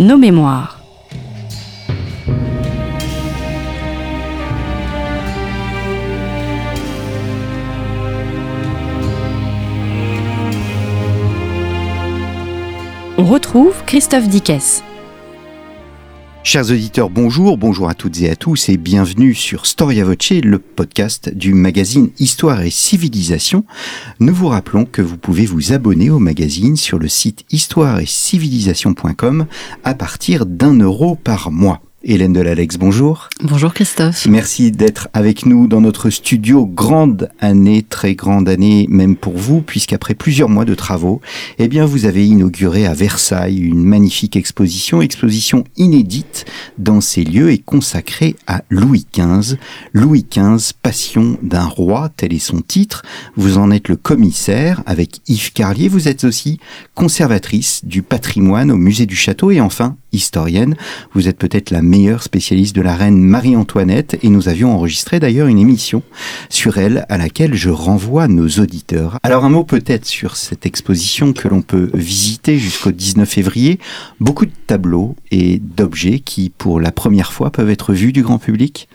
nos mémoires. On retrouve Christophe Dickès. Chers auditeurs, bonjour, bonjour à toutes et à tous et bienvenue sur Storia Voce, le podcast du magazine Histoire et Civilisation. Nous vous rappelons que vous pouvez vous abonner au magazine sur le site histoire à partir d'un euro par mois. Hélène Delalex, bonjour. Bonjour Christophe. Merci d'être avec nous dans notre studio. Grande année, très grande année même pour vous, puisqu'après plusieurs mois de travaux, eh bien vous avez inauguré à Versailles une magnifique exposition, exposition inédite dans ces lieux et consacrée à Louis XV. Louis XV, passion d'un roi, tel est son titre. Vous en êtes le commissaire avec Yves Carlier. Vous êtes aussi conservatrice du patrimoine au musée du château et enfin historienne. Vous êtes peut-être la meilleure spécialiste de la reine Marie-Antoinette et nous avions enregistré d'ailleurs une émission sur elle à laquelle je renvoie nos auditeurs. Alors un mot peut-être sur cette exposition que l'on peut visiter jusqu'au 19 février. Beaucoup de tableaux et d'objets qui pour la première fois peuvent être vus du grand public.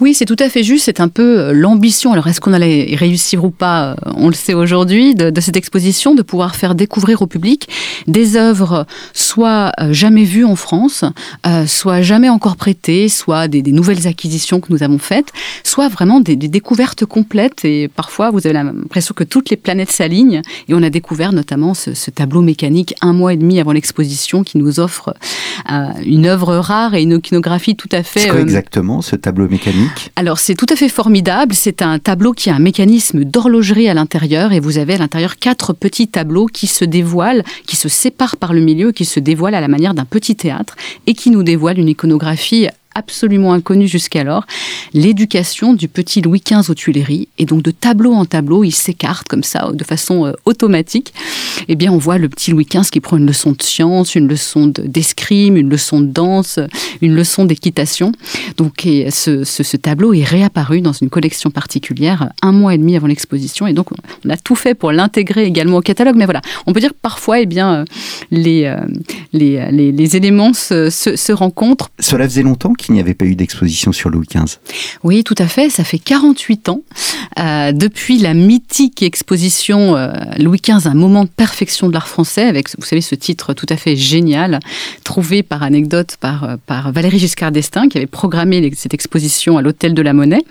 Oui, c'est tout à fait juste. C'est un peu euh, l'ambition. Alors est-ce qu'on allait réussir ou pas euh, On le sait aujourd'hui de, de, cette exposition, de pouvoir faire découvrir au public des œuvres soit euh, jamais vues en France, euh, soit jamais encore prêtées, soit des, des, nouvelles acquisitions que nous avons faites, soit vraiment des, des, découvertes complètes. Et parfois, vous avez l'impression que toutes les planètes s'alignent. Et on a découvert notamment ce, ce, tableau mécanique un mois et demi avant l'exposition qui nous offre euh, une œuvre rare et une iconographie tout à fait. C'est quoi exactement ce tableau mécanique? Alors c'est tout à fait formidable. C'est un tableau qui a un mécanisme d'horlogerie à l'intérieur et vous avez à l'intérieur quatre petits tableaux qui se dévoilent, qui se séparent par le milieu, qui se dévoilent à la manière d'un petit théâtre et qui nous dévoile une iconographie absolument inconnue jusqu'alors, l'éducation du petit Louis XV aux Tuileries. Et donc de tableau en tableau, il s'écarte comme ça, de façon euh, automatique. Eh bien, on voit le petit Louis XV qui prend une leçon de science, une leçon d'escrime, une leçon de danse, une leçon d'équitation. Donc ce, tableau est réapparu dans une collection particulière un mois et demi avant l'exposition. Et donc on a tout fait pour l'intégrer également au catalogue. Mais voilà, on peut dire que parfois, eh bien, les, euh, les, éléments se, se, se rencontrent. Cela faisait longtemps qu'il n'y avait pas eu d'exposition sur Louis XV. Oui, tout à fait. Ça fait 48 ans euh, depuis la mythique exposition euh, Louis XV, un moment de perfection de l'art français, avec, vous savez, ce titre tout à fait génial, trouvé par anecdote par, par Valérie Giscard d'Estaing, qui avait programmé cette exposition à l'Hôtel de la Monnaie.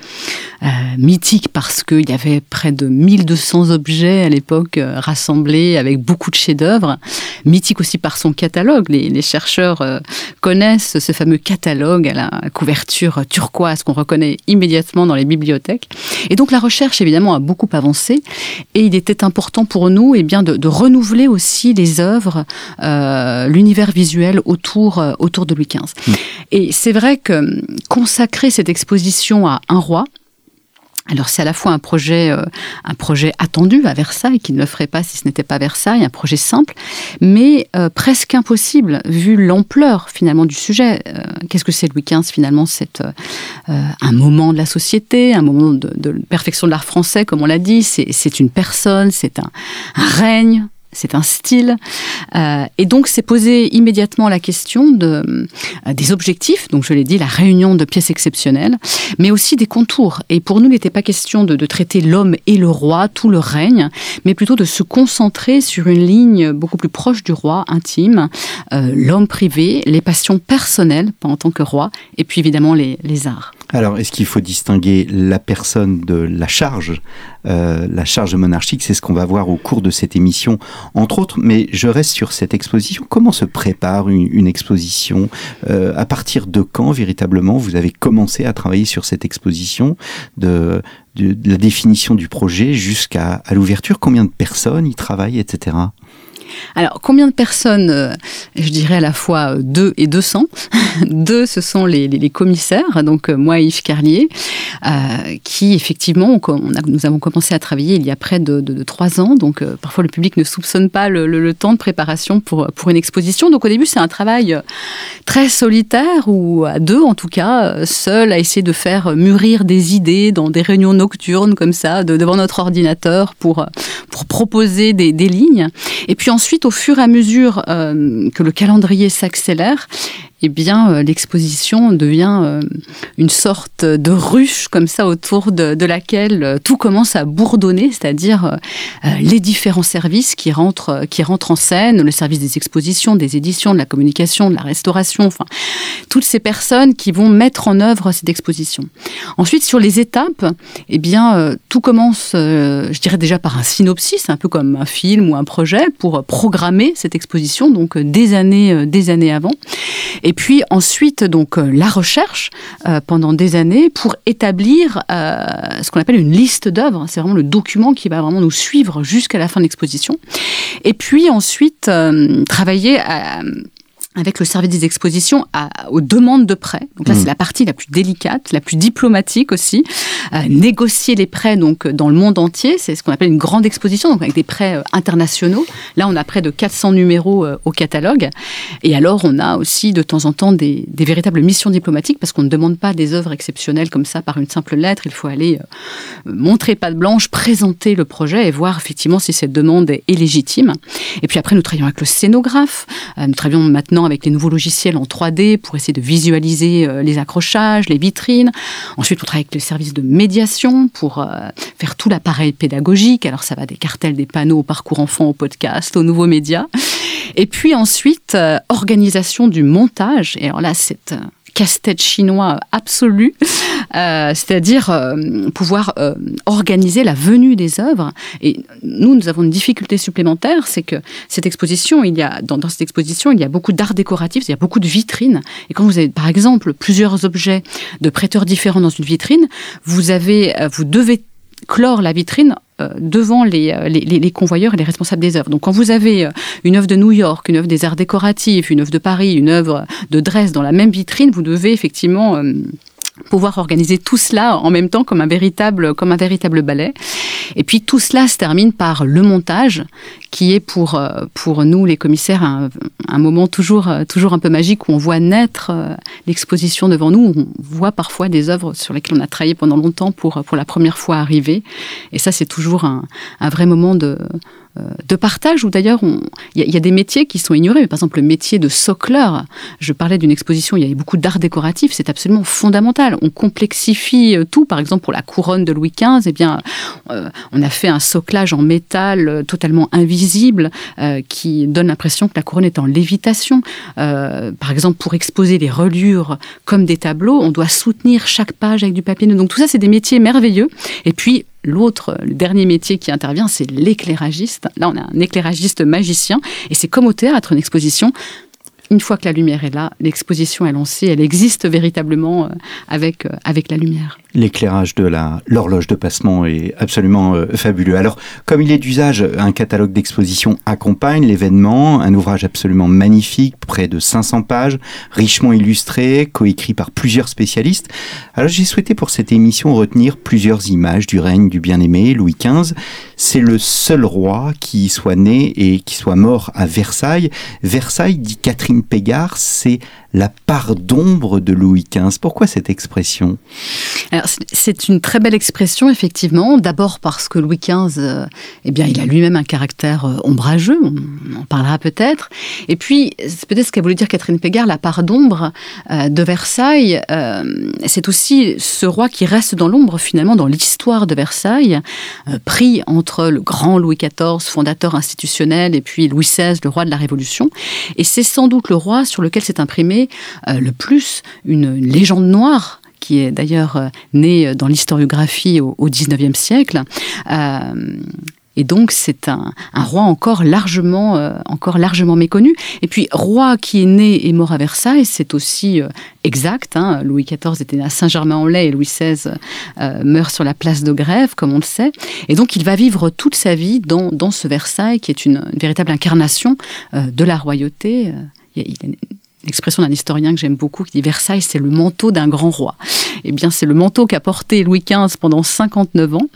Euh, mythique parce qu'il y avait près de 1200 objets à l'époque euh, rassemblés avec beaucoup de chefs-d'œuvre. Mythique aussi par son catalogue. Les, les chercheurs euh, connaissent ce fameux catalogue à la couverture turquoise qu'on reconnaît immédiatement dans les bibliothèques. Et donc la recherche évidemment a beaucoup avancé et il était important pour nous et eh bien de, de, renouveler aussi les œuvres, euh, l'univers visuel autour euh, autour de Louis XV. Mmh. Et c'est vrai que consacrer cette exposition à un roi, alors c'est à la fois un projet, euh, un projet attendu à Versailles, qui ne le ferait pas si ce n'était pas Versailles, un projet simple, mais euh, presque impossible vu l'ampleur finalement du sujet. Euh, Qu'est-ce que c'est Louis XV finalement C'est un moment de la société, un moment de, de perfection de l'art français, comme on l'a dit? C'est une personne, c'est un règne, c'est un style. Euh, et donc, c'est posé immédiatement la question de, euh, des objectifs, donc je l'ai dit, la réunion de pièces exceptionnelles, mais aussi des contours. Et pour nous, il n'était pas question de, de traiter l'homme et le roi, tout le règne, mais plutôt de se concentrer sur une ligne beaucoup plus proche du roi, intime, euh, l'homme privé, les passions personnelles, pas en tant que roi, et puis évidemment les, les arts. Alors, est-ce qu'il faut distinguer la personne de la charge? Euh, La charge monarchique, c'est ce qu'on va voir au cours de cette émission, entre autres. Mais je reste sur cette exposition. Comment se prépare une, exposition? Euh, À partir de quand, véritablement, vous avez commencé à travailler sur cette exposition de la définition du projet jusqu'à l'ouverture? Combien de personnes y travaillent, etc. Alors, combien de personnes euh, Je dirais à la fois 2 et 200. Deux, ce sont les, commissaires, donc euh, moi et Yves Carlier, euh, qui effectivement, nous avons commencé à travailler il y a près de, de, de 3 ans. Donc, euh, parfois, le public ne soupçonne pas le, temps de préparation pour, pour une exposition. Donc, au début, c'est un travail très solitaire, ou à deux en tout cas, seul à essayer de faire mûrir des idées dans des réunions nocturnes comme ça, de, devant notre ordinateur pour, pour proposer des, des lignes. Et puis ensuite, au fur et à mesure que le calendrier s'accélère, eh bien, euh, l'exposition devient euh, une sorte de ruche comme ça autour de, laquelle euh, tout commence à bourdonner, c'est-à-dire les différents services qui rentrent, qui rentrent en scène, le service des expositions, des éditions, de la communication, de la restauration, enfin, toutes ces personnes qui vont mettre en œuvre cette exposition. Ensuite, sur les étapes, eh bien, tout commence, je dirais déjà par un synopsis, un peu comme un film ou un projet, pour programmer cette exposition, donc des années, des années avant. Et puis ensuite, donc euh, la recherche euh, pendant des années pour établir euh, ce qu'on appelle une liste d'œuvres. C'est vraiment le document qui va vraiment nous suivre jusqu'à la fin de l'exposition. Et puis ensuite, travailler à avec le service des expositions à, aux demandes de prêts. Donc là, c'est mm. la partie la plus délicate, la plus diplomatique aussi. Euh, négocier les prêts donc dans le monde entier, c'est ce qu'on appelle une grande exposition, donc avec des prêts euh, internationaux. Là, on a près de 400 numéros euh, au catalogue. Et alors, on a aussi de temps en temps des, des véritables missions diplomatiques parce qu'on ne demande pas des œuvres exceptionnelles comme ça par une simple lettre. Il faut aller montrer patte blanche, présenter le projet et voir effectivement si cette demande est, légitime. Et puis après, nous travaillons avec le scénographe. nous travaillons maintenant avec les nouveaux logiciels en 3D pour essayer de visualiser euh, les accrochages, les vitrines. Ensuite, on travaille avec le service de médiation pour euh, faire tout l'appareil pédagogique. Alors, ça va des cartels, des panneaux, au parcours enfant, au podcast, aux nouveaux médias. Et puis ensuite, euh, organisation du montage. Et alors là, c'est casse-tête chinois absolu, euh, c'est-à-dire euh, pouvoir euh, organiser la venue des œuvres. Et nous, nous avons une difficulté supplémentaire, c'est que cette exposition, il y a dans, cette exposition, il y a beaucoup d'art décoratif, il y a beaucoup de vitrines. Et quand vous avez, par exemple, plusieurs objets de prêteurs différents dans une vitrine, vous avez, vous devez clore la vitrine euh, devant euh, les, les, convoyeurs et les responsables des œuvres. Donc quand vous avez euh, une œuvre de New York, une œuvre des arts décoratifs, une œuvre de Paris, une œuvre de Dresde dans la même vitrine, vous devez effectivement pouvoir organiser tout cela en même temps comme un véritable, comme un véritable ballet. Et puis tout cela se termine par le montage, qui est pour, euh, pour nous, les commissaires, un, un moment toujours, euh, toujours un peu magique où on voit naître euh, l'exposition devant nous. On voit parfois des œuvres sur lesquelles on a travaillé pendant longtemps pour, pour la première fois arriver. Et ça, c'est toujours un, un vrai moment de, de partage, ou d'ailleurs il y, a des métiers qui sont ignorés. Par exemple, le métier de socleur. Je parlais d'une exposition, il y avait beaucoup d'art décoratif, c'est absolument fondamental. On complexifie euh, tout. Par exemple, pour la couronne de Louis XV, eh bien, euh, on a fait un soclage en métal totalement invisible qui donne l'impression que la couronne est en lévitation. par exemple, pour exposer les reliures comme des tableaux, on doit soutenir chaque page avec du papier. Donc tout ça, c'est des métiers merveilleux. Et puis, L'autre, le dernier métier qui intervient, c'est l'éclairagiste. Là, on a un éclairagiste magicien, et c'est comme au théâtre, une exposition une fois que la lumière est là, l'exposition est lancée, elle existe véritablement euh, avec, euh, avec la lumière. L'éclairage de l'horloge de passement est absolument euh, fabuleux. Alors, comme il est d'usage, un catalogue d'exposition accompagne l'événement, un ouvrage absolument magnifique, près de 500 pages, richement illustré, coécrit par plusieurs spécialistes. Alors, j'ai souhaité pour cette émission retenir plusieurs images du règne du bien-aimé Louis XV. C'est le seul roi qui soit né et qui soit mort à Versailles. Versailles, dit Catherine Pégard, c'est la part d'ombre de Louis XV. Pourquoi cette expression? C'est une très belle expression, effectivement. D'abord parce que Louis XV, euh, eh bien, il a lui-même un caractère euh, ombrageux, on en parlera peut-être. Et puis, c'est peut-être ce qu'a voulu dire Catherine Pégard, la part d'ombre euh, de Versailles. c'est aussi ce roi qui reste dans l'ombre, finalement, dans l'histoire de Versailles, pris entre le grand Louis XIV, fondateur institutionnel, et puis Louis XVI, le roi de la Révolution. Et c'est sans doute le roi sur lequel s'est imprimé le plus une, légende noire qui est d'ailleurs euh, née dans l'historiographie au, XIXe siècle. Euh, et donc c'est un, roi encore largement, encore largement méconnu. Et puis roi qui est né et mort à Versailles, c'est aussi exact. Hein. Louis XIV était né à Saint-Germain-en-Laye et Louis XVI meurt sur la place de Grève, comme on le sait. Et donc il va vivre toute sa vie dans, ce Versailles qui est une, véritable incarnation de la royauté. L'expression d'un historien que j'aime beaucoup qui dit Versailles, c'est le manteau d'un grand roi. Eh bien, c'est le manteau qu'a porté Louis XV pendant 59 ans,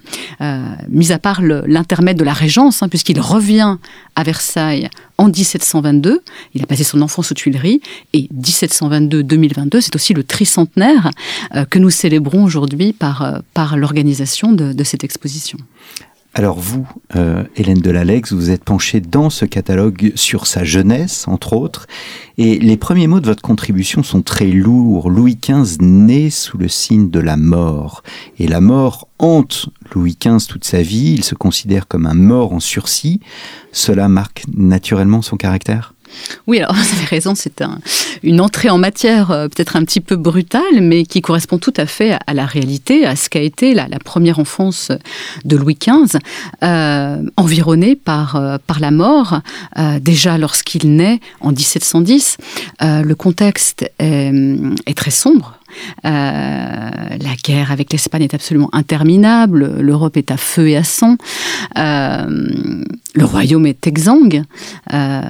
euh, mis à part l'intermède de la Régence, hein, puisqu'il revient à Versailles en 1722. Il a passé son enfance aux Tuileries et 1722-2022, c'est aussi le tricentenaire euh, que nous célébrons aujourd'hui par, euh, par l'organisation de, de cette exposition. Alors vous, euh, Hélène Delalex, vous êtes penchée dans ce catalogue sur sa jeunesse, entre autres, et les premiers mots de votre contribution sont très lourds. Louis XV naît sous le signe de la mort, et la mort hante Louis XV toute sa vie, il se considère comme un mort en sursis. Cela marque naturellement son caractère? Oui, alors vous avez raison, c'est une entrée en matière euh, peut-être un petit peu brutale, mais qui correspond tout à fait à, la réalité, à ce qu'a été la, première enfance de Louis XV, euh, environné par, euh, par la mort, déjà lorsqu'il naît en 1710. le contexte est très sombre la guerre avec l'Espagne est absolument interminable. L'Europe est à feu et à sang. Euh, le royaume est exsangue. Euh,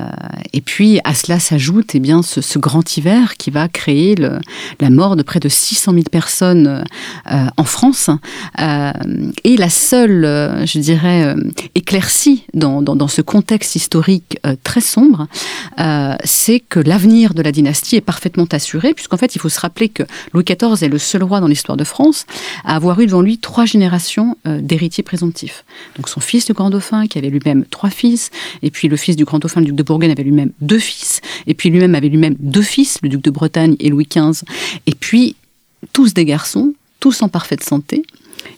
et puis à cela s'ajoute eh bien ce, grand hiver qui va créer la mort de près de 600 000 personnes en France. et la seule, je dirais, éclaircie dans, dans, ce contexte historique très sombre, c'est que l'avenir de la dynastie est parfaitement assuré, puisqu'en fait il faut se rappeler que Louis XIV est le seul roi dans l'histoire de France à avoir eu devant lui trois générations euh, d'héritiers présomptifs. Donc son fils, le grand dauphin, qui avait lui-même trois fils, et puis le fils du grand dauphin, le duc de Bourgogne, avait lui-même deux fils, et puis lui-même avait lui-même deux fils, le duc de Bretagne et Louis XV, et puis tous des garçons, tous en parfaite santé,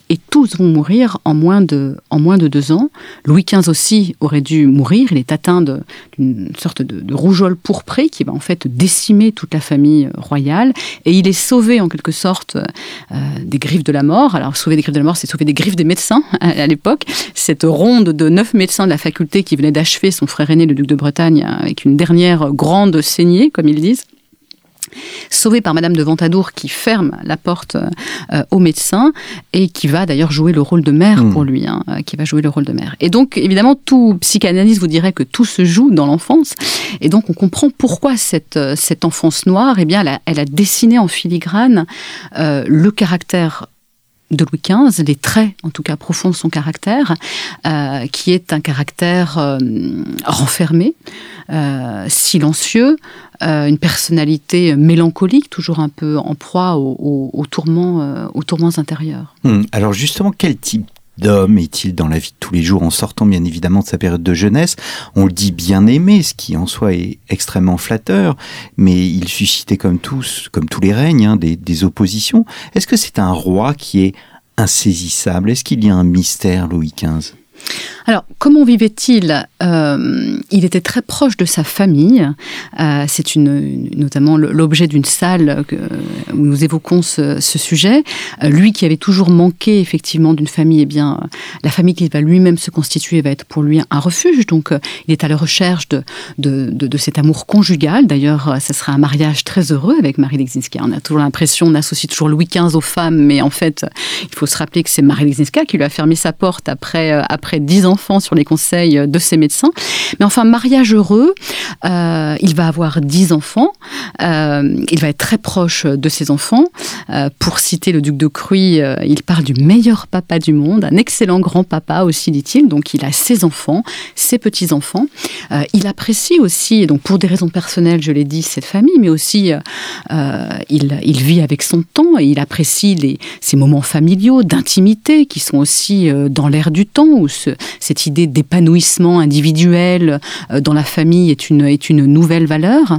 et tous vont mourir en moins de, en moins de deux ans. Louis XV aussi aurait dû mourir. Il est atteint d'une sorte de, rougeole pourprée qui va en fait décimer toute la famille royale. Et il est sauvé en quelque sorte euh, des griffes de la mort. Alors sauver des griffes de la mort, c'est sauver des griffes des médecins à, l'époque. Cette ronde de neuf médecins de la faculté qui venait d'achever son frère aîné, le duc de Bretagne, avec une dernière grande saignée, comme ils disent sauvé par Madame de Ventadour qui ferme la porte euh, au médecin et qui va d'ailleurs jouer le rôle de mère hmm. pour lui, hein, euh, qui va jouer le rôle de mère. Et donc évidemment, tout psychanalyste vous dirait que tout se joue dans l'enfance, et donc on comprend pourquoi cette, euh, cette enfance noire, eh bien, elle a, elle a dessiné en filigrane le caractère de Louis XV, les traits en tout cas profonds de son caractère, euh, qui est un caractère euh, renfermé, euh, silencieux, une personnalité mélancolique, toujours un peu en proie aux, tourments, aux tourments intérieurs. Hmm. Alors justement, quel type d'homme est-il dans la vie de tous les jours en sortant bien évidemment de sa période de jeunesse? On le dit bien aimé, ce qui en soi est extrêmement flatteur, mais il suscitait comme tous, comme tous les règnes, hein, des, des oppositions. Est-ce que c'est un roi qui est insaisissable? Est-ce qu'il y a un mystère, Louis XV alors, comment vivait-il euh, Il était très proche de sa famille. Euh, c'est notamment l'objet d'une salle où nous évoquons ce, sujet. Euh, lui qui avait toujours manqué effectivement d'une famille, eh bien, la famille qu'il va lui-même se constituer va être pour lui un refuge. Donc, il est à la recherche de, de, cet amour conjugal. D'ailleurs, ce sera un mariage très heureux avec Marie Lexinska. On a toujours l'impression, on associe toujours Louis XV aux femmes, mais en fait, il faut se rappeler que c'est Marie Lexinska qui lui a fermé sa porte après, après ans enfants sur les conseils de ses médecins. Mais enfin, mariage heureux, euh, il va avoir dix enfants, euh, il va être très proche de ses enfants. Euh, pour citer le duc de Cruy, il parle du meilleur papa du monde, un excellent grand-papa aussi, dit-il. Donc il a ses enfants, ses petits-enfants. il apprécie aussi, donc pour des raisons personnelles, je l'ai dit, cette famille, mais aussi il, il, vit avec son temps et il apprécie les, ces moments familiaux, d'intimité, qui sont aussi dans l'air du temps, où ce, cette idée d'épanouissement individuel euh, dans la famille est une, est une nouvelle valeur.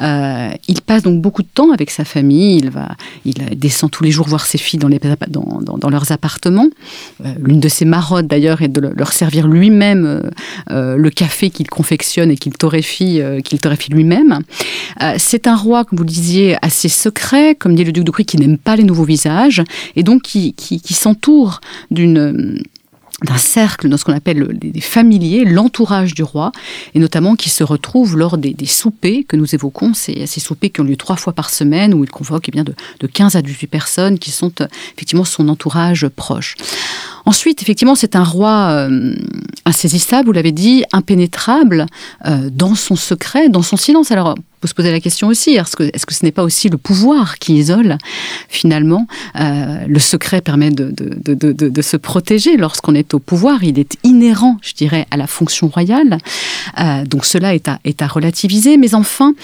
Euh, il passe donc beaucoup de temps avec sa famille. Il, va, il descend tous les jours voir ses filles dans, les, dans, dans, leurs appartements. Euh, l'une de ses marottes, d'ailleurs, est de leur servir lui-même le café qu'il confectionne et qu'il torréfie, qu'il torréfie lui-même. c'est un roi, comme vous le disiez, assez secret, comme dit le duc de Cruy, qui n'aime pas les nouveaux visages, et donc qui, qui s'entoure d'une d'un cercle dans ce qu'on appelle les familiers, l'entourage du roi, et notamment qui se retrouve lors des, soupers que nous évoquons, ces, ces, soupers qui ont lieu trois fois par semaine, où il convoque eh bien, de, de 15 à 18 personnes qui sont euh, effectivement son entourage proche. Ensuite, effectivement, c'est un roi euh, insaisissable, vous l'avez dit, impénétrable euh, dans son secret, dans son silence. Alors, on peut se poser la question aussi, est-ce que, ce n'est pas aussi le pouvoir qui isole finalement euh, Le secret permet de, se protéger lorsqu'on est au pouvoir, il est inhérent, je dirais, à la fonction royale. Donc cela est à, relativiser, mais enfin,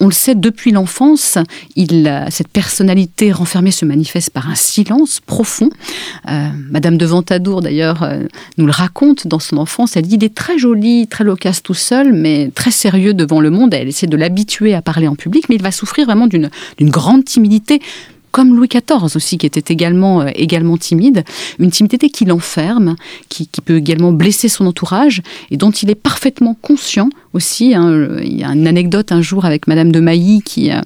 on le sait depuis l'enfance, cette personnalité renfermée se manifeste par un silence profond. Madame de Ventadour, d'ailleurs, euh, nous le raconte dans son enfance. Elle dit il est très joli, très loquace tout seul, mais très sérieux devant le monde. Elle essaie de l'habituer à parler en public, mais il va souffrir vraiment d'une grande timidité comme Louis XIV aussi, qui était également, euh, également timide, une timidité qui l'enferme, qui, peut également blesser son entourage, et dont il est parfaitement conscient aussi. Hein, il y a une anecdote un jour avec Madame de Mailly qui, euh,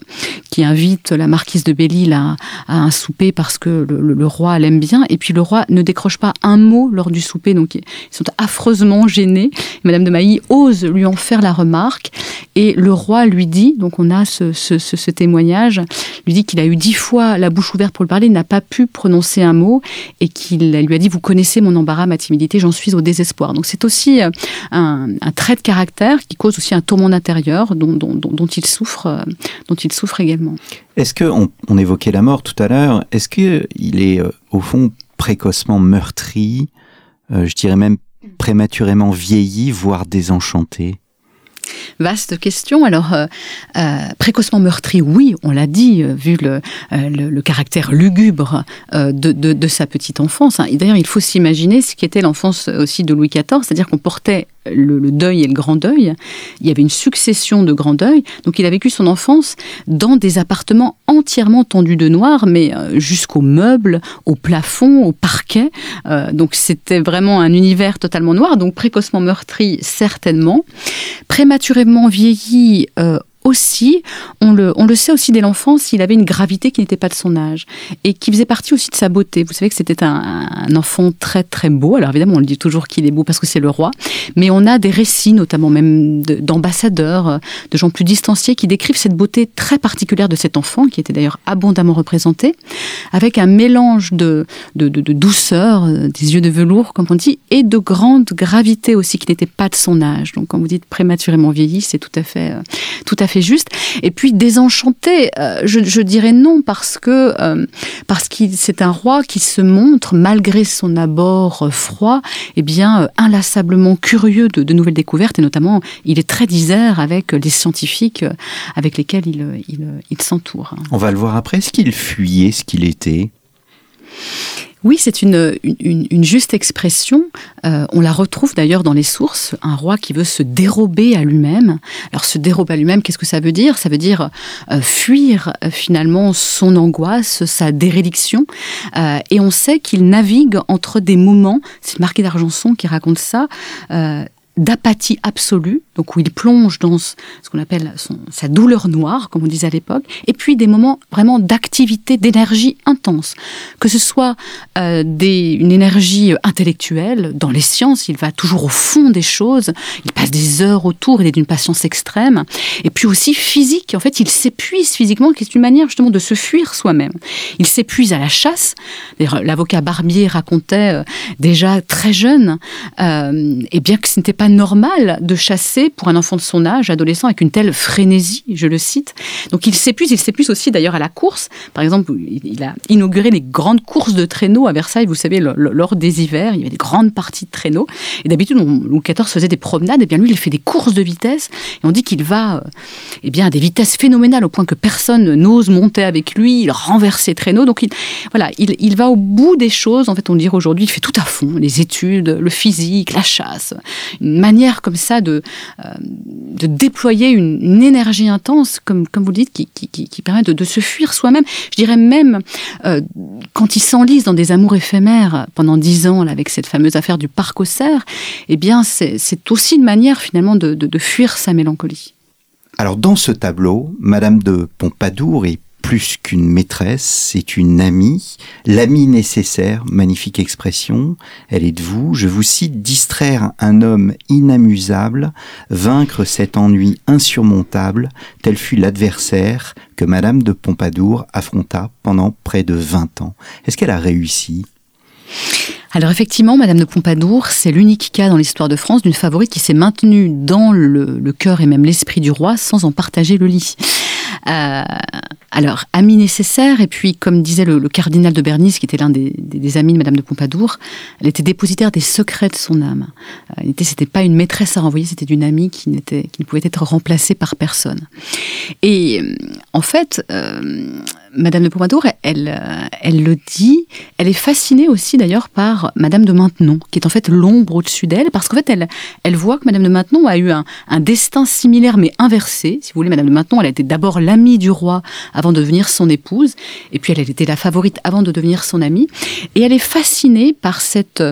invite la marquise de Belle-Île à, un souper parce que le, roi l'aime bien. Et puis le roi ne décroche pas un mot lors du souper, donc ils sont affreusement gênés. Madame de Mailly ose lui en faire la remarque. Et le roi lui dit, donc on a ce, ce, témoignage, lui dit qu'il a eu dix fois la bouche ouverte pour le parler, n'a pas pu prononcer un mot et qu'il lui a dit, vous connaissez mon embarras, ma timidité, j'en suis au désespoir. Donc c'est aussi euh, un, trait de caractère qui cause aussi un tourment intérieur dont, il souffre, euh, dont il souffre également. Est-ce que on, évoquait la mort tout à l'heure Est-ce que il est euh, au fond précocement meurtri, je dirais même prématurément vieilli, voire désenchanté? Vaste question. Alors, précocement meurtri, oui, on l'a dit, vu le, le, caractère lugubre de, de, sa petite enfance. Hein. D'ailleurs, il faut s'imaginer ce qu'était l'enfance aussi de Louis XIV, c'est-à-dire qu'on portait le, deuil et le grand deuil. Il y avait une succession de grands deuils. Donc il a vécu son enfance dans des appartements entièrement tendus de noir, mais euh, jusqu'aux meubles, au plafond, au parquet. Euh, donc c'était vraiment un univers totalement noir. Donc précocement meurtri, certainement. Prématurément vieilli, euh, aussi, on le, on le sait aussi dès l'enfance, il avait une gravité qui n'était pas de son âge et qui faisait partie aussi de sa beauté. Vous savez que c'était un, enfant très très beau. Alors évidemment, on le dit toujours qu'il est beau parce que c'est le roi, mais on a des récits, notamment même d'ambassadeurs, de, gens plus distanciés, qui décrivent cette beauté très particulière de cet enfant, qui était d'ailleurs abondamment représenté, avec un mélange de, de, de, douceur, euh, des yeux de velours, comme on dit, et de grande gravité aussi, qui n'était pas de son âge. Donc quand vous dites prématurément vieilli, c'est tout à fait, euh, tout à fait juste. Et puis désenchanté, euh, je, dirais non parce que euh, parce qu'il c'est un roi qui se montre malgré son abord euh, froid, eh bien inlassablement curieux de, nouvelles découvertes et notamment il est très disert avec les scientifiques avec lesquels il, il s'entoure. On va le voir après. Est-ce qu'il fuyait ce qu'il était? Oui, c'est une, une, juste expression. Euh, on la retrouve d'ailleurs dans les sources. Un roi qui veut se dérober à lui-même. Alors se dérober à lui-même, qu'est-ce que ça veut dire? Ça veut dire euh, fuir euh, finalement son angoisse, sa dérédiction. et on sait qu'il navigue entre des moments, c'est marquis d'Argenson qui raconte ça, d'apathie absolue, donc où il plonge dans ce qu'on appelle sa douleur noire, comme on disait à l'époque, et puis des moments vraiment d'activité, d'énergie intense, que ce soit euh, une énergie intellectuelle dans les sciences, il va toujours au fond des choses, il passe des heures autour, il est d'une patience extrême, et puis aussi physique, en fait il s'épuise physiquement, qui est une manière justement de se fuir soi-même. Il s'épuise à la chasse, l'avocat Barbier racontait euh, déjà très jeune, euh, et bien que ce n'était pas normal de chasser pour un enfant de son âge, adolescent, avec une telle frénésie, je le cite. Donc il s'épuise, il s'épuise aussi d'ailleurs à la course. Par exemple, il a inauguré les grandes courses de traîneaux à Versailles, vous savez, lors des hivers, il y avait des grandes parties de traîneaux. Et d'habitude, Louis XIV faisait des promenades, et bien lui, il fait des courses de vitesse, et on dit qu'il va euh, eh bien, à des vitesses phénoménales, au point que personne n'ose monter avec lui, il renverse ses traîneaux. Donc il, voilà, il, va au bout des choses, en fait, on dirait aujourd'hui, il fait tout à fond, les études, le physique, la chasse, manière comme ça de, euh, de déployer une, énergie intense, comme, comme vous le dites, qui, qui, permet de, se fuir soi-même. Je dirais même, euh, quand il s'enlise dans des amours éphémères pendant dix ans, là, avec cette fameuse affaire du parc aux cerfs, eh bien, c'est aussi une manière finalement de, de fuir sa mélancolie. Alors dans ce tableau, Madame de Pompadour est plus qu'une maîtresse, c'est une amie, l'amie nécessaire, magnifique expression, elle est de vous, je vous cite, distraire un homme inamusable, vaincre cet ennui insurmontable, tel fut l'adversaire que Madame de Pompadour affronta pendant près de 20 ans. Est-ce qu'elle a réussi? Alors effectivement, Madame de Pompadour, c'est l'unique cas dans l'histoire de France d'une favorite qui s'est maintenue dans le, cœur et même l'esprit du roi sans en partager le lit. Euh, alors, ami nécessaire, et puis, comme disait le, cardinal de Bernice, qui était l'un des, amis de Madame de Pompadour, elle était dépositaire des secrets de son âme. Euh, c'était pas une maîtresse à renvoyer, c'était une amie qui, n'était, qui ne pouvait être remplacée par personne. Et euh, en fait, euh, Madame de Pompadour, elle, elle, le dit, elle est fascinée aussi d'ailleurs par Madame de Maintenon, qui est en fait l'ombre au-dessus d'elle, parce qu'en fait, elle, elle voit que Madame de Maintenon a eu un, un destin similaire mais inversé. Si vous voulez, Madame de Maintenon, elle a été d'abord l'amie du roi avant de devenir son épouse, et puis elle, était la favorite avant de devenir son amie, et elle est fascinée par cette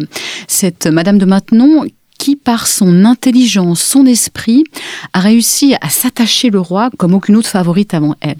Madame de Maintenon qui, par son intelligence, son esprit, a réussi à s'attacher le roi comme aucune autre favorite avant elle.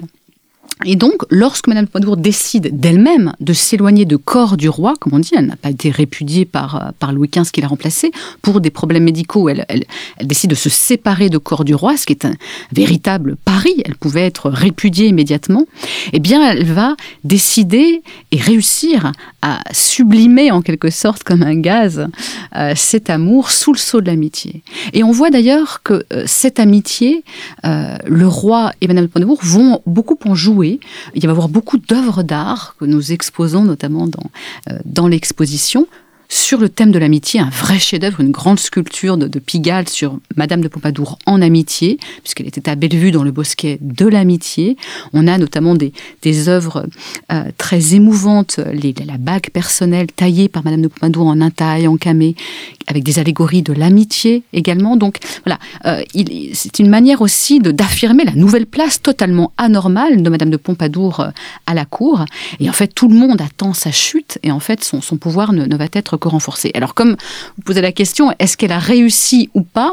Et donc, lorsque Madame de Pompadour décide d'elle-même de s'éloigner de corps du roi, comme on dit, elle n'a pas été répudiée par, euh, Louis XV qui l'a remplacée, pour des problèmes médicaux, elle, elle, décide de se séparer de corps du roi, ce qui est un véritable pari, elle pouvait être répudiée immédiatement, eh bien, elle va décider et réussir à sublimer en quelque sorte comme un gaz euh, cet amour sous le sceau de l'amitié. Et on voit d'ailleurs que euh, cette amitié, le roi et Madame de Pompadour vont beaucoup en jouer il va y avoir beaucoup d'œuvres d'art que nous exposons notamment dans, euh, dans l'exposition sur le thème de l'amitié, un vrai chef-d'œuvre, une grande sculpture de, Pigalle sur Madame de Pompadour en amitié, puisqu'elle était à Bellevue dans le bosquet de l'amitié. On a notamment des, œuvres euh, très émouvantes, la bague personnelle taillée par Madame de Pompadour en intaille, en camé, avec des allégories de l'amitié également. Donc voilà, euh, c'est une manière aussi d'affirmer la nouvelle place totalement anormale de Madame de Pompadour euh, à la cour. Et en fait, tout le monde attend sa chute, et en fait, son, son pouvoir ne, ne va être que renforcée. Alors comme vous posez la question, est-ce qu'elle a réussi ou pas?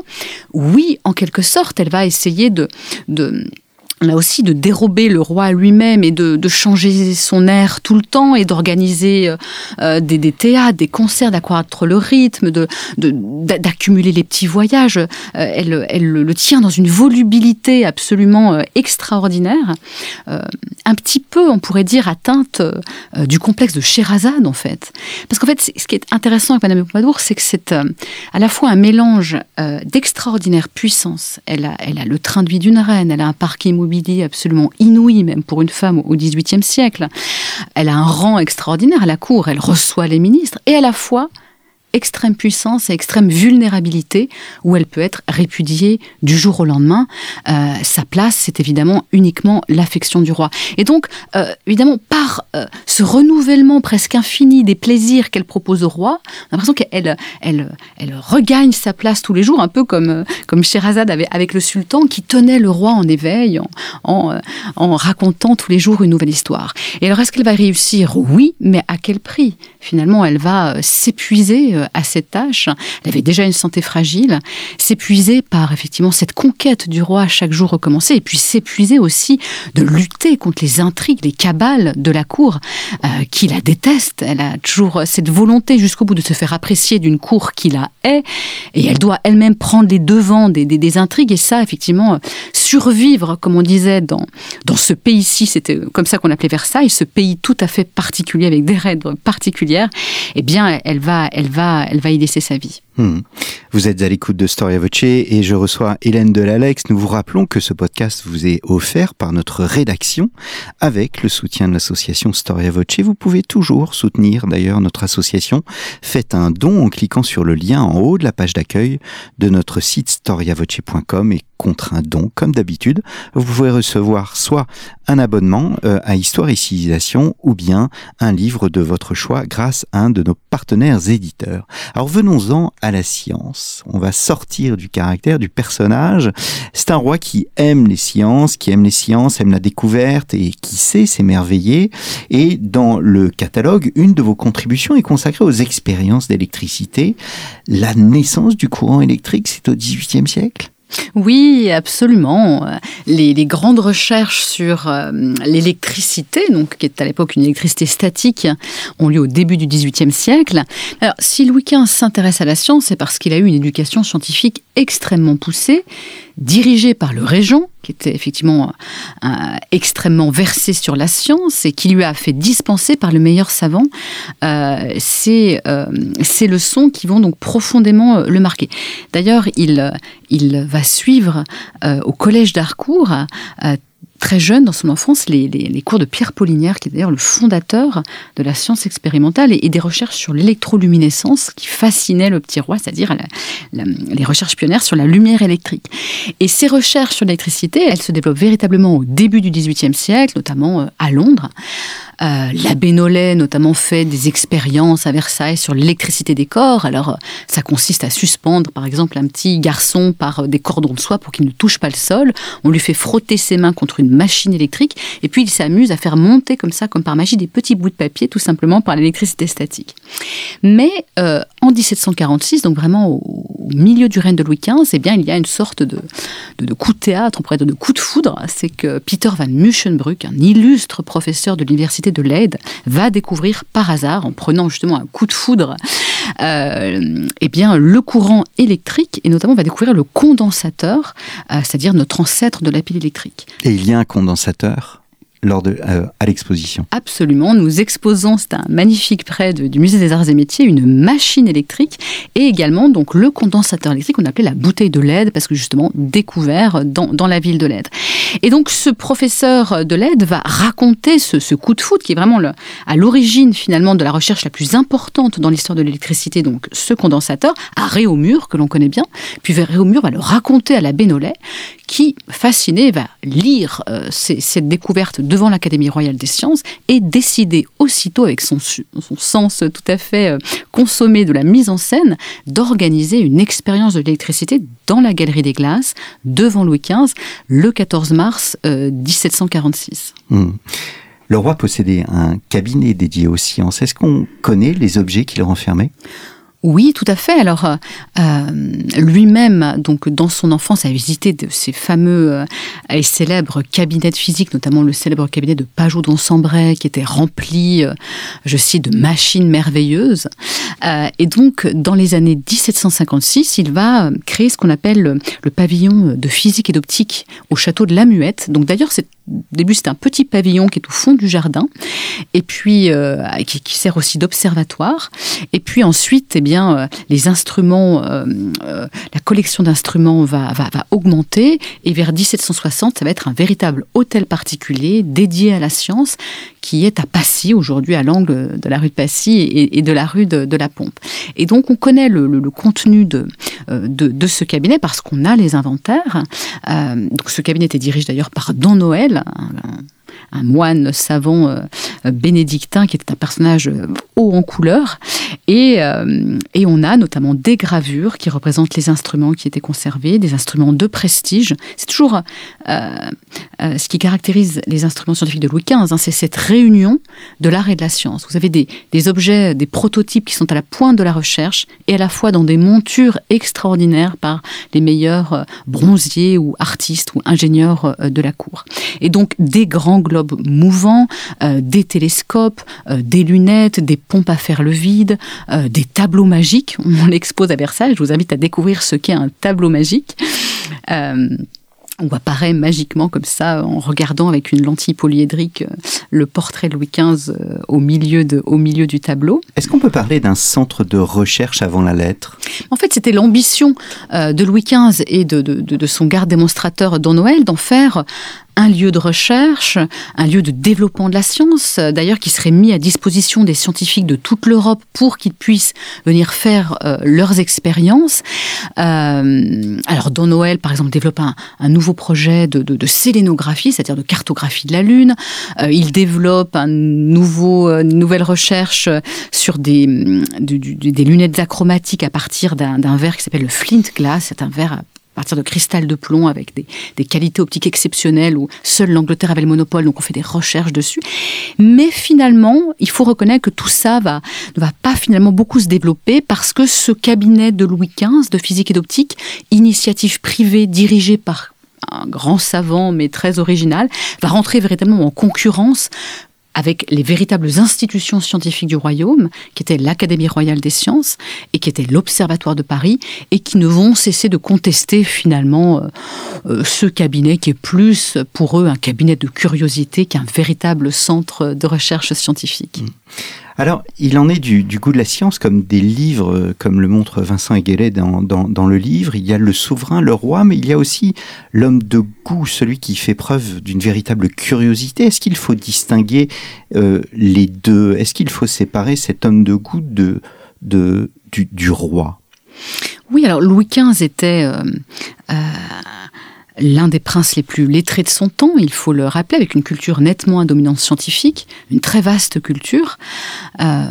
Oui, en quelque sorte, elle va essayer de là aussi de dérober le roi lui-même et de, changer son air tout le temps et d'organiser euh, euh, des, théâtres, des concerts, d'accroître le rythme, de, d'accumuler les petits voyages. Euh, elle, elle, le tient dans une volubilité absolument extraordinaire, un petit peu, on pourrait dire, atteinte du complexe de Sherazade en fait. Parce qu'en fait, ce qui est intéressant avec Madame Pompadour, c'est que c'est à la fois un mélange d'extraordinaire puissance. Elle a, elle a le train de d'une reine, elle a un parc immobilier absolument inouïe, même pour une femme au XVIIIe siècle. Elle a un rang extraordinaire à la cour, elle reçoit les ministres, et à la fois extrême puissance et extrême vulnérabilité où elle peut être répudiée du jour au lendemain. Euh, sa place, c'est évidemment uniquement l'affection du roi. Et donc, euh, évidemment, par euh, ce renouvellement presque infini des plaisirs qu'elle propose au roi, on a l'impression qu'elle elle, elle regagne sa place tous les jours, un peu comme, comme Sherazade avait, avec le sultan qui tenait le roi en éveil en, en racontant tous les jours une nouvelle histoire. Et alors, est-ce qu'elle va réussir? Oui, mais à quel prix? Finalement, elle va s'épuiser à cette tâche. Elle avait déjà une santé fragile, s'épuiser par effectivement cette conquête du roi chaque jour recommencer, et puis s'épuiser aussi de lutter contre les intrigues, les cabales de la cour, euh, qui la déteste. Elle a toujours cette volonté jusqu'au bout de se faire apprécier d'une cour qui la hait, et elle doit elle-même prendre les devants des, des, intrigues, et ça, effectivement, survivre, comme on disait, dans, dans ce pays-ci, c'était comme ça qu'on appelait Versailles, ce pays tout à fait particulier, avec des règles particulières, eh bien, elle va, elle va elle va y laisser sa vie. Hmm. Vous êtes à l'écoute de Storia Voce et je reçois Hélène Delalex. Nous vous rappelons que ce podcast vous est offert par notre rédaction avec le soutien de l'association Storia Voce. Vous pouvez toujours soutenir d'ailleurs notre association. Faites un don en cliquant sur le lien en haut de la page d'accueil de notre site storiavoce.com et contre un don, comme d'habitude, vous pouvez recevoir soit un abonnement euh, à Histoire et Civilisation ou bien un livre de votre choix grâce à un de nos partenaires éditeurs. Alors venons-en à la science. On va sortir du caractère du personnage. C'est un roi qui aime les sciences, qui aime les sciences, aime la découverte et qui sait s'émerveiller. Et dans le catalogue, une de vos contributions est consacrée aux expériences d'électricité. La naissance du courant électrique, c'est au XVIIIe siècle? Oui, absolument. Les, grandes recherches sur euh, l'électricité, donc qui est à l'époque une électricité statique, ont lieu au début du XVIIIe siècle. Alors, si Louis XV s'intéresse à la science, c'est parce qu'il a eu une éducation scientifique extrêmement poussée, dirigée par le régent, qui était effectivement euh, extrêmement versé sur la science et qui lui a fait dispenser par le meilleur savant euh, ces, euh, ces, leçons qui vont donc profondément le marquer. D'ailleurs, il, il va suivre au collège d'Harcourt très jeune, dans son enfance, les, cours de Pierre Paulinière, qui est d'ailleurs le fondateur de la science expérimentale et, des recherches sur l'électroluminescence qui fascinaient le petit roi, c'est-à-dire les recherches pionnières sur la lumière électrique. Et ces recherches sur l'électricité, elles se développent véritablement au début du XVIIIe siècle, notamment euh, à Londres. Euh, L'abbé Nollet, notamment, fait des expériences à Versailles sur l'électricité des corps. Alors, ça consiste à suspendre, par exemple, un petit garçon par euh, des cordons de soie pour qu'il ne touche pas le sol. On lui fait frotter ses mains contre une machine électrique. Et puis, il s'amuse à faire monter comme ça, comme par magie, des petits bouts de papier, tout simplement par l'électricité statique. Mais euh, en 1746, donc vraiment au, milieu du règne de Louis XV, eh bien, il y a une sorte de, de, coup de théâtre, on pourrait dire de coup de foudre. C'est que Peter van Muschenbruck, un illustre professeur de l'université de Leyde va découvrir par hasard, en prenant justement un coup de foudre, euh, eh bien, le courant électrique et notamment va découvrir le condensateur, euh, c'est-à-dire notre ancêtre de la pile électrique. Et il y a un condensateur lors de, euh, à l'exposition. Absolument. Nous exposons, c'est un magnifique prêt du Musée des Arts et Métiers, une machine électrique et également donc le condensateur électrique qu'on appelait la bouteille de LED parce que justement découvert dans, dans la ville de LED. Et donc ce professeur de LED va raconter ce, ce coup de foot qui est vraiment à l'origine finalement de la recherche la plus importante dans l'histoire de l'électricité, donc ce condensateur, à Réaumur, que l'on connaît bien. Puis Réaumur va le raconter à la Bénolet, qui, fasciné, va lire euh, cette découverte devant l'Académie royale des sciences et décider aussitôt, avec son, son sens tout à fait euh, consommé de la mise en scène, d'organiser une expérience de l'électricité dans la Galerie des Glaces, devant Louis XV, le 14 mars 1746. Euh, hmm. Le roi possédait un cabinet dédié aux sciences. Est-ce qu'on connaît les objets qu'il renfermait? Oui, tout à fait. Alors, euh, euh, lui-même, donc dans son enfance, a visité de ces fameux euh, et célèbres cabinets de physique, notamment le célèbre cabinet de Pajot d'Ensambray, qui était rempli, je cite, de machines merveilleuses. et donc, dans les années 1756, il va créer ce qu'on appelle le pavillon de physique et d'optique au château de la Muette. Donc, d'ailleurs, c'est au début, c'est un petit pavillon qui est au fond du jardin, et puis qui, qui, sert aussi d'observatoire. Et puis ensuite, eh bien euh, les instruments, euh, euh, la collection d'instruments va, va, augmenter et vers 1760, ça va être un véritable hôtel particulier dédié à la science qui est à Passy, aujourd'hui à l'angle de la rue de Passy et, de la rue de, la Pompe. Et donc on connaît le, contenu de, de, ce cabinet parce qu'on a les inventaires. donc ce cabinet était dirigé d'ailleurs par Don Noël, 嗯。Un moine savant euh, bénédictin qui était un personnage euh, haut en couleur. Et, euh, et, on a notamment des gravures qui représentent les instruments qui étaient conservés, des instruments de prestige. C'est toujours ce qui caractérise les instruments scientifiques de Louis XV, hein, c'est cette réunion de l'art et de la science. Vous avez des, des, objets, des prototypes qui sont à la pointe de la recherche et à la fois dans des montures extraordinaires par les meilleurs bronziers ou artistes ou ingénieurs de la cour. Et donc des grands globes mouvants, euh, des télescopes, euh, des lunettes, des pompes à faire le vide, euh, des tableaux magiques. On l'expose à Versailles. Je vous invite à découvrir ce qu'est un tableau magique on apparaît magiquement comme ça en regardant avec une lentille polyédrique le portrait de Louis XV au milieu, de, au milieu du tableau. Est-ce qu'on peut parler d'un centre de recherche avant la lettre? En fait, c'était l'ambition de Louis XV et de, de son garde démonstrateur Don Noël d'en faire un lieu de recherche, un lieu de développement de la science, d'ailleurs qui serait mis à disposition des scientifiques de toute l'Europe pour qu'ils puissent venir faire euh, leurs expériences. Euh, alors Don Noël, par exemple, développe un, nouveau projet de, sélénographie, c'est-à-dire de cartographie de la Lune. Euh, il développe un nouveau, une nouvelle recherche sur des, des lunettes achromatiques à partir d'un verre qui s'appelle le flint glass. C'est un verre à partir de cristal de plomb avec des, qualités optiques exceptionnelles où seule l'Angleterre avait le monopole, donc on fait des recherches dessus. Mais finalement, il faut reconnaître que tout ça va, ne va pas finalement beaucoup se développer parce que ce cabinet de Louis XV de physique et d'optique, initiative privée dirigée par un grand savant mais très original, va rentrer véritablement en concurrence avec les véritables institutions scientifiques du royaume, qui étaient l'Académie royale des sciences et qui était l'Observatoire de Paris, et qui ne vont cesser de contester finalement euh, euh, ce cabinet qui est plus pour eux un cabinet de curiosité qu'un véritable centre de recherche scientifique. Mmh. Alors, il en est du, goût de la science, comme des livres, euh, comme le montre Vincent Heguelet dans, le livre. Il y a le souverain, le roi, mais il y a aussi l'homme de goût, celui qui fait preuve d'une véritable curiosité. Est-ce qu'il faut distinguer euh, les deux? Est-ce qu'il faut séparer cet homme de goût de, de, du, roi? Oui, alors Louis XV était... Euh, l'un des princes les plus lettrés de son temps, il faut le rappeler, avec une culture nettement à dominance scientifique, une très vaste culture. Euh,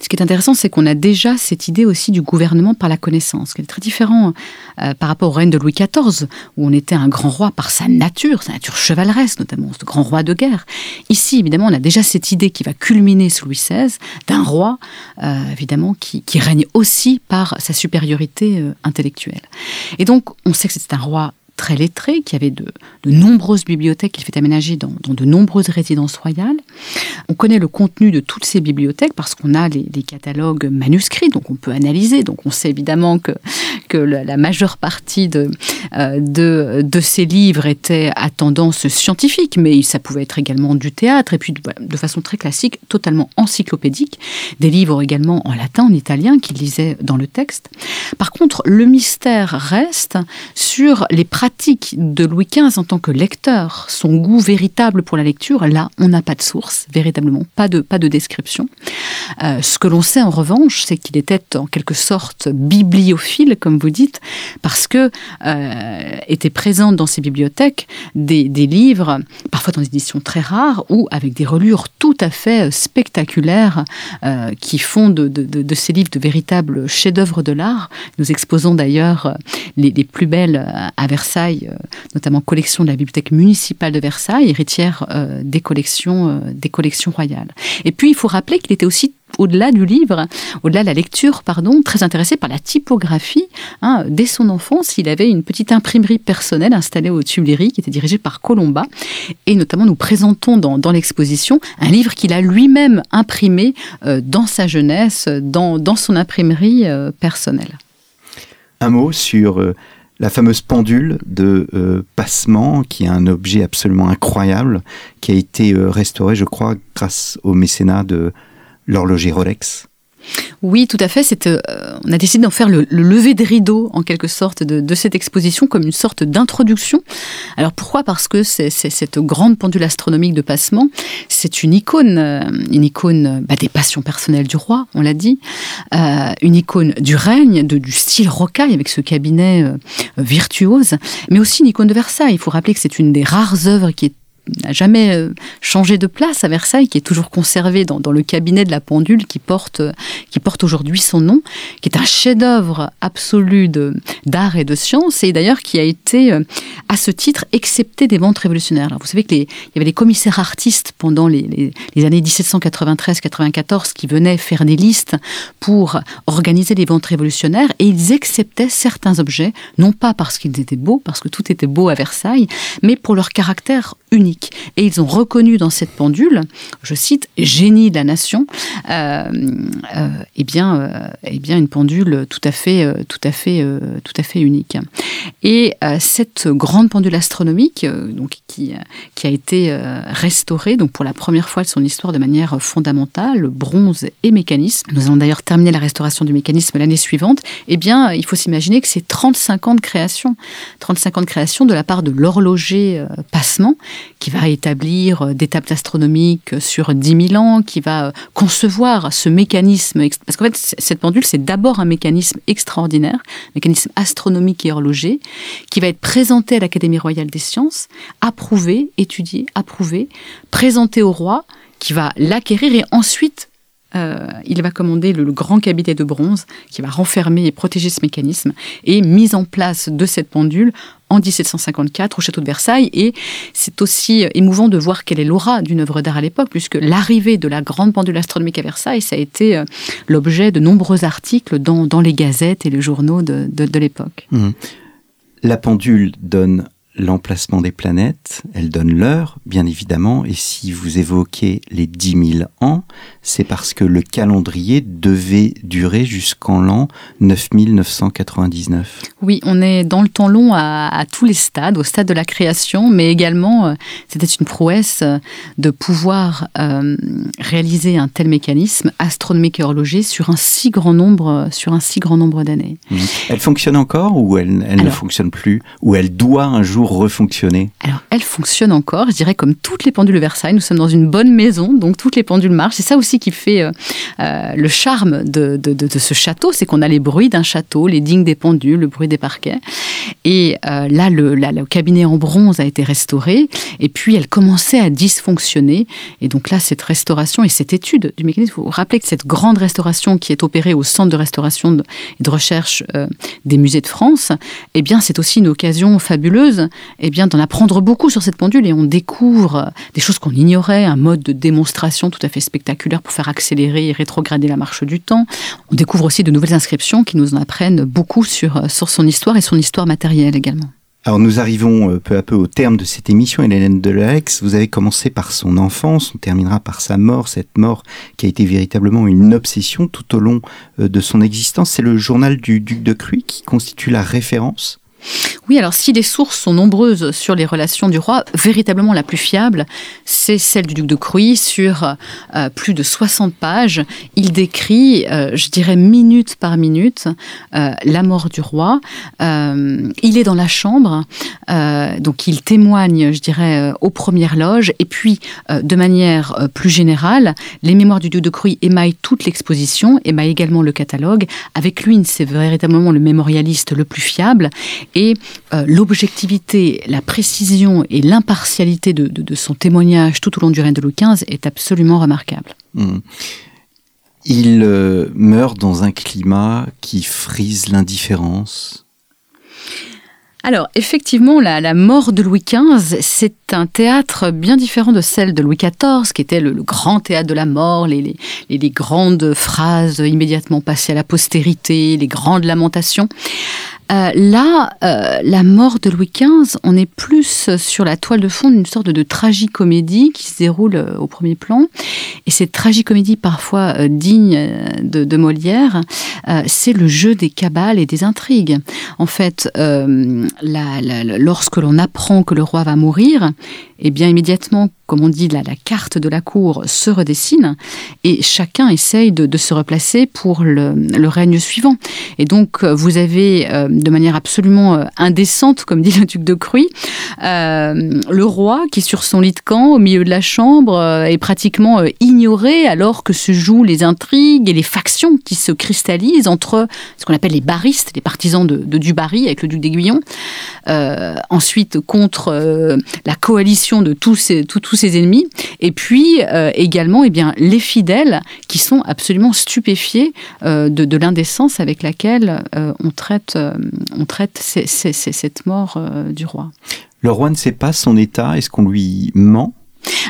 ce qui est intéressant, c'est qu'on a déjà cette idée aussi du gouvernement par la connaissance, qui est très différent euh, par rapport au règne de Louis XIV, où on était un grand roi par sa nature, sa nature chevaleresque notamment, ce grand roi de guerre. Ici, évidemment, on a déjà cette idée qui va culminer sous Louis XVI, d'un roi, euh, évidemment, qui, qui, règne aussi par sa supériorité intellectuelle. Et donc, on sait que c'est un roi très lettré, qui avait de, nombreuses bibliothèques qu'il fait aménager dans, de nombreuses résidences royales. On connaît le contenu de toutes ces bibliothèques parce qu'on a les, catalogues manuscrits, donc on peut analyser. Donc on sait évidemment que, la, majeure partie de, euh, ces livres était à tendance scientifique, mais ça pouvait être également du théâtre, et puis de, façon très classique, totalement encyclopédique. Des livres également en latin, en italien, qu'il lisait dans le texte. Par contre, le mystère reste sur les pratiques de Louis XV en tant que lecteur, son goût véritable pour la lecture, là, on n'a pas de source, véritablement, pas de, pas de description. Euh, ce que l'on sait en revanche, c'est qu'il était en quelque sorte bibliophile, comme vous dites, parce que euh, étaient présents dans ses bibliothèques des, livres, parfois dans des éditions très rares, ou avec des relures tout à fait spectaculaires, euh, qui font de, de, ces livres de véritables chefs-d'œuvre de l'art. Nous exposons d'ailleurs les, les plus belles à Versailles euh, notamment collection de la bibliothèque municipale de Versailles, héritière euh, des collections euh, des collections royales. Et puis il faut rappeler qu'il était aussi au-delà du livre, au-delà de la lecture, pardon, très intéressé par la typographie. Hein. Dès son enfance, il avait une petite imprimerie personnelle installée aux Tuileries qui était dirigée par Colomba. Et notamment, nous présentons dans, l'exposition un livre qu'il a lui-même imprimé dans sa jeunesse, dans, dans son imprimerie personnelle. Un mot sur la fameuse pendule de euh, passement, qui est un objet absolument incroyable, qui a été euh, restauré, je crois, grâce au mécénat de l'horloger Rolex. Oui, tout à fait. Euh, on a décidé d'en faire le, lever des rideaux, en quelque sorte, de, cette exposition comme une sorte d'introduction. Alors pourquoi? Parce que c'est cette grande pendule astronomique de passement, c'est une icône, euh, une icône bah, des passions personnelles du roi, on l'a dit, euh, une icône du règne, du style rocaille avec ce cabinet virtuose, mais aussi une icône de Versailles. Il faut rappeler que c'est une des rares œuvres qui est n'a jamais euh, changé de place à Versailles, qui est toujours conservé dans, le cabinet de la pendule qui porte, qui porte aujourd'hui son nom, qui est un chef-d'œuvre absolu d'art et de science, et d'ailleurs qui a été, euh, à ce titre, excepté des ventes révolutionnaires. Vous savez qu'il y avait des commissaires artistes pendant les, les années 1793-94 qui venaient faire des listes pour organiser les ventes révolutionnaires, et ils acceptaient certains objets, non pas parce qu'ils étaient beaux, parce que tout était beau à Versailles, mais pour leur caractère unique. Et ils ont reconnu dans cette pendule, je cite, génie de la nation, euh, euh, eh bien, euh, eh bien une pendule tout à fait, tout à fait, tout à fait unique. Et cette grande pendule astronomique, donc qui, qui a été restaurée, donc pour la première fois de son histoire de manière fondamentale, bronze et mécanisme. Nous allons d'ailleurs terminer la restauration du mécanisme l'année suivante. Eh bien, il faut s'imaginer que c'est 35 ans de création, 35 ans de création de la part de l'horloger Passement, qui va établir euh, des tables astronomiques sur 10 000 ans, qui va euh, concevoir ce mécanisme. Parce qu'en fait, cette pendule, c'est d'abord un mécanisme extraordinaire, mécanisme astronomique et horloger, qui va être présenté à l'Académie royale des sciences, approuvé, étudié, approuvé, présenté au roi, qui va l'acquérir et ensuite euh, il va commander le, grand cabinet de bronze qui va renfermer et protéger ce mécanisme et mise en place de cette pendule en 1754 au château de Versailles. Et c'est aussi émouvant de voir quelle est l'aura d'une œuvre d'art à l'époque, puisque l'arrivée de la grande pendule astronomique à Versailles, ça a été euh, l'objet de nombreux articles dans, les gazettes et les journaux de, l'époque. Mmh. La pendule donne l'emplacement des planètes, elle donne l'heure, bien évidemment, et si vous évoquez les 10 000 ans, c'est parce que le calendrier devait durer jusqu'en l'an 9999. Oui, on est dans le temps long à, tous les stades, au stade de la création, mais également, euh, c'était une prouesse euh, de pouvoir euh, réaliser un tel mécanisme astronomique et horloger sur un si grand nombre, sur un si grand nombre d'années. Mmh. Elle fonctionne encore ou elle, ne fonctionne plus Ou elle doit un jour refonctionner Alors, elle fonctionne encore, je dirais comme toutes les pendules de Versailles. Nous sommes dans une bonne maison, donc toutes les pendules marchent. C'est ça aussi qui fait le charme de, ce château, c'est qu'on a les bruits d'un château, les dignes des pendules, le bruit des parquets. Et euh, là, le, cabinet en bronze a été restauré, et puis elle commençait à dysfonctionner. Et donc là, cette restauration et cette étude du mécanisme, vous vous rappelez que cette grande restauration qui est opérée au Centre de restauration et de recherche euh, des musées de France, eh bien, c'est aussi une occasion fabuleuse eh bien, d'en apprendre beaucoup sur cette pendule, et on découvre des choses qu'on ignorait, un mode de démonstration tout à fait spectaculaire pour faire accélérer et rétrograder la marche du temps. On découvre aussi de nouvelles inscriptions qui nous en apprennent beaucoup sur, euh, sur son histoire et son histoire matérielle également. Alors nous arrivons euh, peu à peu au terme de cette émission, Hélène Delaex. Vous avez commencé par son enfance, on terminera par sa mort, cette mort qui a été véritablement une obsession tout au long euh, de son existence. C'est le journal du duc de Cruy qui constitue la référence oui, alors si les sources sont nombreuses sur les relations du roi, véritablement la plus fiable, c'est celle du duc de Cruy sur euh, plus de 60 pages. Il décrit, euh, je dirais minute par minute, euh, la mort du roi. il est dans la chambre, donc il témoigne, je dirais, aux premières loges. Et puis, de manière plus générale, les mémoires du duc de Cruy émaillent toute l'exposition, émaillent également le catalogue. Avec lui, c'est véritablement le mémorialiste le plus fiable. Euh, l'objectivité, la précision et l'impartialité de, son témoignage tout au long du règne de Louis XV est absolument remarquable. Hmm. Il euh, meurt dans un climat qui frise l'indifférence. Alors, effectivement, la, mort de Louis XV, c'est un théâtre bien différent de celle de Louis XIV, qui était le, grand théâtre de la mort, les, les, grandes phrases immédiatement passées à la postérité, les grandes lamentations. Euh, là, euh, la mort de Louis XV, on est plus sur la toile de fond d'une sorte de tragicomédie qui se déroule euh, au premier plan. Et cette tragicomédie, parfois digne de, Molière, c'est le jeu des cabales et des intrigues. En fait, lorsque l'on apprend que le roi va mourir, eh bien immédiatement, comme on dit, la, la carte de la cour se redessine et chacun essaye de, se replacer pour le, règne suivant. Et donc, vous avez, euh, de manière absolument euh, indécente, comme dit le duc de Cruy, euh, le roi qui, sur son lit de camp, au milieu de la chambre, est pratiquement ignoré alors que se jouent les intrigues et les factions qui se cristallisent entre ce qu'on appelle les baristes, les partisans de, de Dubarry avec le duc d'Aiguillon, ensuite contre la coalition de tous ces, tous, ces ennemis, et puis euh, également eh bien, les fidèles qui sont absolument stupéfiés euh, de, l'indécence avec laquelle euh, on traite, on traite cette mort du roi. Le roi ne sait pas son état, est-ce qu'on lui ment?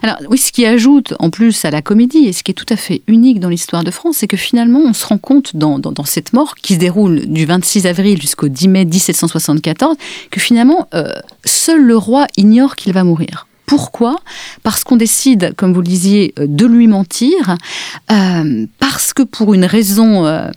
Alors oui, ce qui ajoute en plus à la comédie, et ce qui est tout à fait unique dans l'histoire de France, c'est que finalement on se rend compte dans, cette mort qui se déroule du 26 avril jusqu'au 10 mai 1774, que finalement seul le roi ignore qu'il va mourir. Pourquoi? Parce qu'on décide, comme vous le disiez, euh, de lui mentir, euh, parce que pour une raison euh,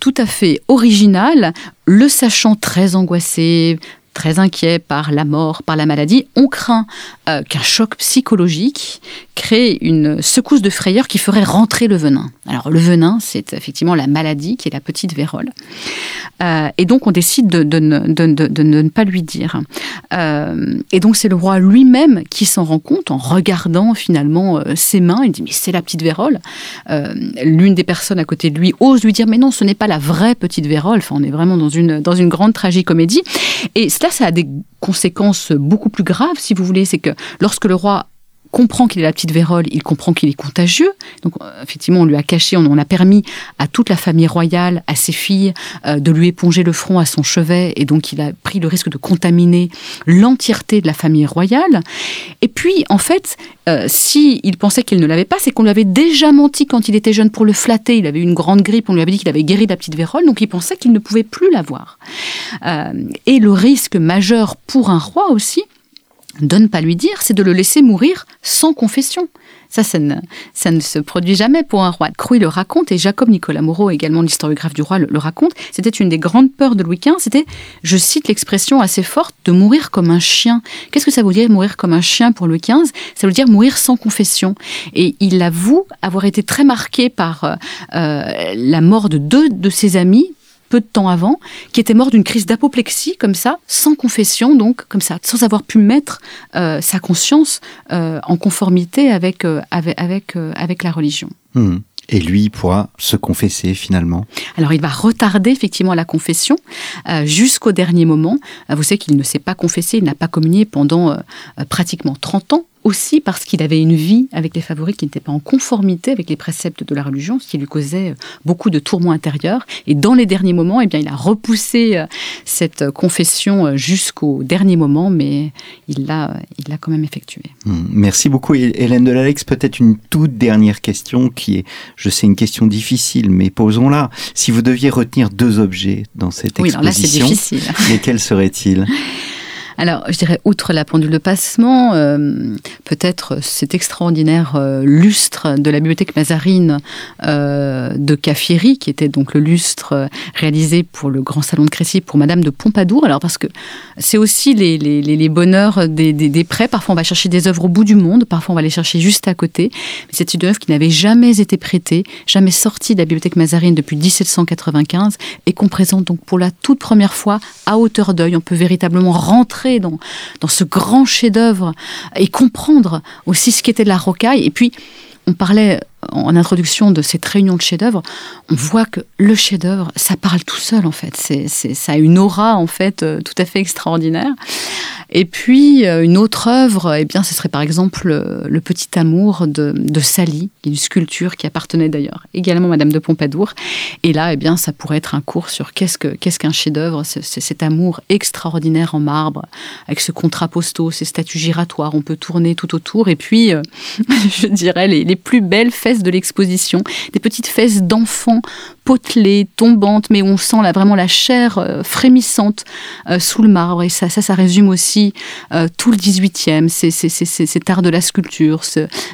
tout à fait originale, le sachant très angoissé, très inquiet par la mort, par la maladie, on craint qu'un choc psychologique crée une secousse de frayeur qui ferait rentrer le venin. Alors le venin, c'est effectivement la maladie qui est la petite vérole. Euh, et donc on décide de, ne pas lui dire. Euh, et donc c'est le roi lui-même qui s'en rend compte en regardant finalement euh, ses mains. Il dit mais c'est la petite vérole. L'une des personnes à côté de lui ose lui dire mais non ce n'est pas la vraie petite vérole. Enfin on est vraiment dans une, dans une grande tragicomédie. Et cela ça a des conséquences beaucoup plus graves si vous voulez. C'est que lorsque le roi comprend qu'il est la petite vérole, il comprend qu'il est contagieux. Donc euh, effectivement, on lui a caché, on, a permis à toute la famille royale, à ses filles, euh, de lui éponger le front à son chevet, et donc il a pris le risque de contaminer l'entièreté de la famille royale. Et puis, en fait, euh, si il pensait qu'il ne l'avait pas, c'est qu'on lui avait déjà menti quand il était jeune pour le flatter. Il avait une grande grippe, on lui avait dit qu'il avait guéri de la petite vérole, donc il pensait qu'il ne pouvait plus l'avoir. et le risque majeur pour un roi aussi, de ne pas lui dire, c'est de le laisser mourir sans confession. Ça, ça ne, ça ne se produit jamais pour un roi. Crouy le raconte, et Jacob Nicolas Moreau, également l'historiographe du roi, le, raconte. C'était une des grandes peurs de Louis XV, c'était, je cite l'expression assez forte, de mourir comme un chien. Qu'est-ce que ça veut dire mourir comme un chien pour Louis XV Ça veut dire mourir sans confession. Et il avoue avoir été très marqué par euh, euh, la mort de deux de ses amis, peu de temps avant, qui était mort d'une crise d'apoplexie, comme ça, sans confession, donc comme ça, sans avoir pu mettre euh, sa conscience euh, en conformité avec, euh, avec, avec, avec, la religion. Hmm. Et lui pourra se confesser finalement? Alors il va retarder effectivement la confession jusqu'au dernier moment. vous savez qu'il ne s'est pas confessé, il n'a pas communié pendant pratiquement 30 ans aussi parce qu'il avait une vie avec les favoris qui n'était pas en conformité avec les préceptes de la religion, ce qui lui causait euh, beaucoup de tourments intérieurs. Et dans les derniers moments, eh bien, il a repoussé euh, cette confession euh, jusqu'au dernier moment, mais il l'a, il l'a quand même effectué. Hmm. Merci beaucoup, Hélène Delalex. Peut-être une toute dernière question qui est, je sais, une question difficile, mais posons-la. Si vous deviez retenir deux objets dans cette exposition, là, c'est difficile. lesquels seraient-ils? alors, je dirais, outre la pendule de passement, euh, peut-être cet extraordinaire euh, lustre de la bibliothèque Mazarine euh, de Caffieri, qui était donc le lustre réalisé pour le Grand Salon de Crécy pour Madame de Pompadour. Alors, parce que c'est aussi les, bonheurs des, des, des, prêts. Parfois, on va chercher des œuvres au bout du monde, parfois, on va les chercher juste à côté. Mais c'est une œuvre qui n'avait jamais été prêtée, jamais sortie de la bibliothèque Mazarine depuis 1795 et qu'on présente donc pour la toute première fois à hauteur d'œil. On peut véritablement rentrer dans, ce grand chef-d'œuvre et comprendre aussi ce qu'était la rocaille. Et puis, on parlait en introduction de cette réunion de chefs-d'œuvre, on voit que le chef-d'œuvre, ça parle tout seul en fait. C'est, ça a une aura en fait euh, tout à fait extraordinaire. Et puis euh, une autre œuvre, eh bien, ce serait par exemple euh, le Petit Amour de, de Sally, une sculpture qui appartenait d'ailleurs également à Madame de Pompadour. Et là, eh bien, ça pourrait être un cours sur qu'est-ce que qu'est-ce qu'un chef-d'œuvre, cet amour extraordinaire en marbre, avec ce contraposto, ces statues giratoires. On peut tourner tout autour. Et puis, je dirais les, les plus belles de l'exposition, des petites fesses d'enfants potelées, tombantes, mais on sent là vraiment la chair euh, frémissante euh, sous le marbre. Et ça, ça, ça résume aussi euh, tout le 18e, c'est cet art de la sculpture,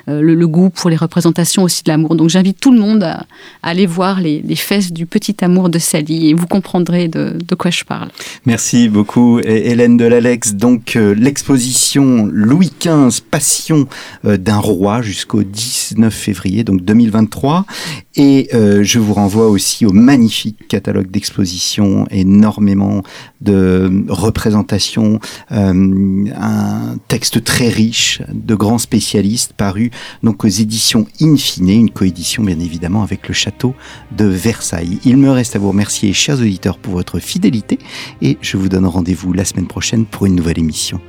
le, goût pour les représentations aussi de l'amour. Donc j'invite tout le monde à, aller voir les, fesses du petit amour de Sally et vous comprendrez de, de quoi je parle. Merci beaucoup Hélène Delalex. Donc l'exposition Louis XV, Passion d'un roi jusqu'au 19 février donc 2023. Et je vous renvoie aussi au magnifique catalogue d'expositions, énormément de représentations, euh, un texte très riche de grands spécialistes paru donc aux éditions Infine, une coédition bien évidemment avec le château de Versailles. Il me reste à vous remercier, chers auditeurs, pour votre fidélité et je vous donne rendez-vous la semaine prochaine pour une nouvelle émission.